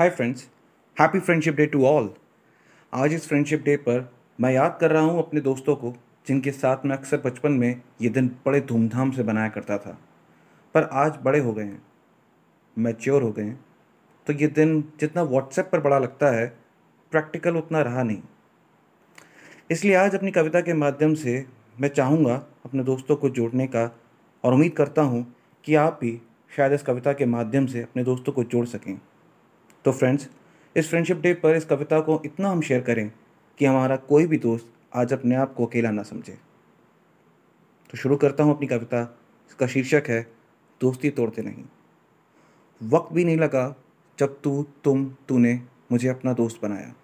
Hi friends happy friendship day to all आज इस friendship day पर मैं याद कर रहा हूँ अपने दोस्तों को, जिनके साथ मैं अक्सर बचपन में ये दिन बड़े धूमधाम से बनाया करता था। पर आज बड़े हो गए हैं। मैच्योर हो गए हैं। तो ये दिन जितना व्हाट्सएप पर बड़ा लगता है प्रैक्टिकल उतना रहा नहीं। इसलिए आज अपनी कविता के माध्यम से मैं चाहूँगा अपने दोस्तों को जोड़ने का और उम्मीद करता हूँ कि आप भी शायद इस कविता के माध्यम से अपने दोस्तों को जोड़ सकें। तो फ्रेंड्स इस फ्रेंडशिप डे पर इस कविता को इतना हम शेयर करें कि हमारा कोई भी दोस्त आज अपने आप को अकेला ना समझे। तो शुरू करता हूँ अपनी कविता। इसका शीर्षक है, दोस्ती तोड़ते नहीं। वक्त भी नहीं लगा जब तू, तुम, तूने मुझे अपना दोस्त बनाया।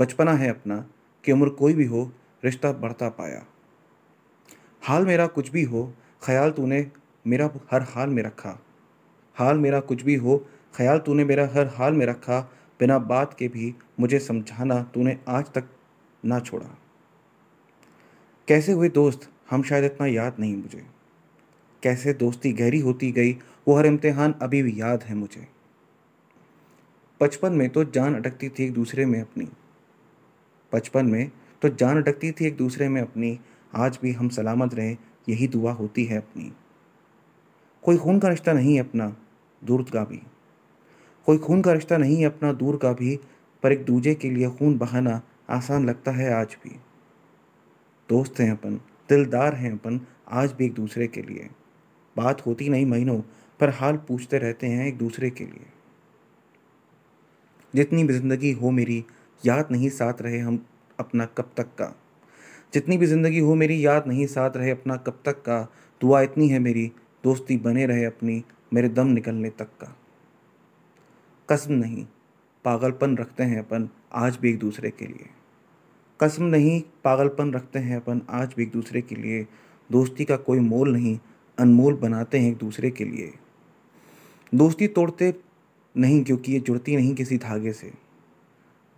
बचपना है अपना कि उम्र कोई भी हो, रिश्ता बढ़ता पाया। हाल मेरा कुछ भी हो, ख्याल तूने मेरा हर हाल में रखा। हाल मेरा कुछ भी हो ख्याल तूने मेरा हर हाल में रखा, बिना बात के भी मुझे समझाना तूने आज तक ना छोड़ा। कैसे हुए दोस्त? हम शायद इतना याद नहीं मुझे। कैसे दोस्ती गहरी होती गई, वो हर इम्तिहान अभी भी याद है मुझे। बचपन में तो जान अटकती थी एक दूसरे में अपनी। बचपन में तो जान अटकती थी एक दूसरे में अपनी। आज भी हम सलामत रहें, यही दुआ होती है अपनी। कोई खून का रिश्ता नहीं अपना, दूर का भी। कोई खून का रिश्ता नहीं है अपना दूर का भी, पर एक दूजे के लिए खून बहाना आसान लगता है आज भी। दोस्त हैं अपन, दिलदार हैं अपन, आज भी एक दूसरे के लिए। बात होती नहीं महीनों, पर हाल पूछते रहते हैं एक दूसरे के लिए। जितनी भी ज़िंदगी हो मेरी, याद नहीं साथ रहे हम अपना कब तक का। जितनी भी ज़िंदगी हो मेरी, याद नहीं साथ रहे अपना कब तक का। दुआ इतनी है मेरी, दोस्ती बने रहे अपनी, मेरे दम निकलने तक का। कसम नहीं, पागलपन रखते हैं अपन आज भी एक दूसरे के लिए। कसम नहीं, पागलपन रखते हैं अपन आज भी एक दूसरे के लिए। दोस्ती का कोई मोल नहीं, अनमोल बनाते हैं एक दूसरे के लिए। दोस्ती तोड़ते नहीं क्योंकि ये जुड़ती नहीं किसी धागे से।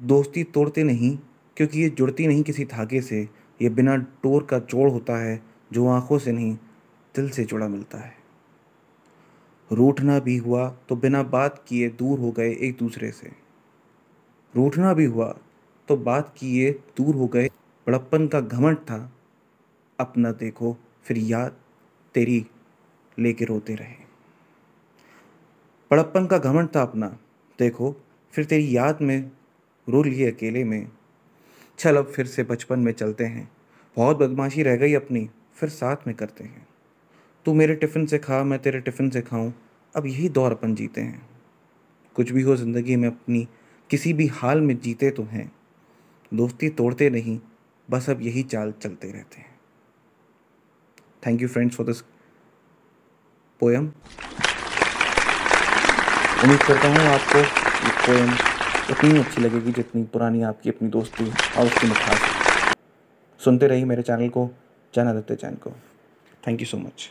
दोस्ती तोड़ते नहीं क्योंकि ये जुड़ती नहीं किसी धागे से। ये बिना टोर का जोड़ होता है, जो आँखों से नहीं, दिल से जुड़ा मिलता है। रूठना भी हुआ तो बिना बात किए दूर हो गए एक दूसरे से। रूठना भी हुआ तो बात किए दूर हो गए। बड़प्पन का घमंड था। अपना देखो, फिर याद तेरी लेके रोते रहे। बड़प्पन का घमंड था अपना। देखो, फिर तेरी याद में रो लिए अकेले में। चल अब फिर से बचपन में चलते हैं। बहुत बदमाशी रह गई अपनी, फिर साथ में करते हैं। तू मेरे टिफ़िन से खा, मैं तेरे टिफ़िन से खाऊं। अब यही दौर अपन जीते हैं। कुछ भी हो ज़िंदगी में अपनी, किसी भी हाल में जीते तो हैं। दोस्ती तोड़ते नहीं, बस अब यही चाल चलते रहते हैं। Thank you friends for this poem उम्मीद करता हूँ आपको ये पोएम उतनी अच्छी लगेगी जितनी पुरानी आपकी अपनी दोस्ती और उसकी मिठास। सुनते रहिए मेरे चैनल को जन आदित्य चैन को। Thank you so much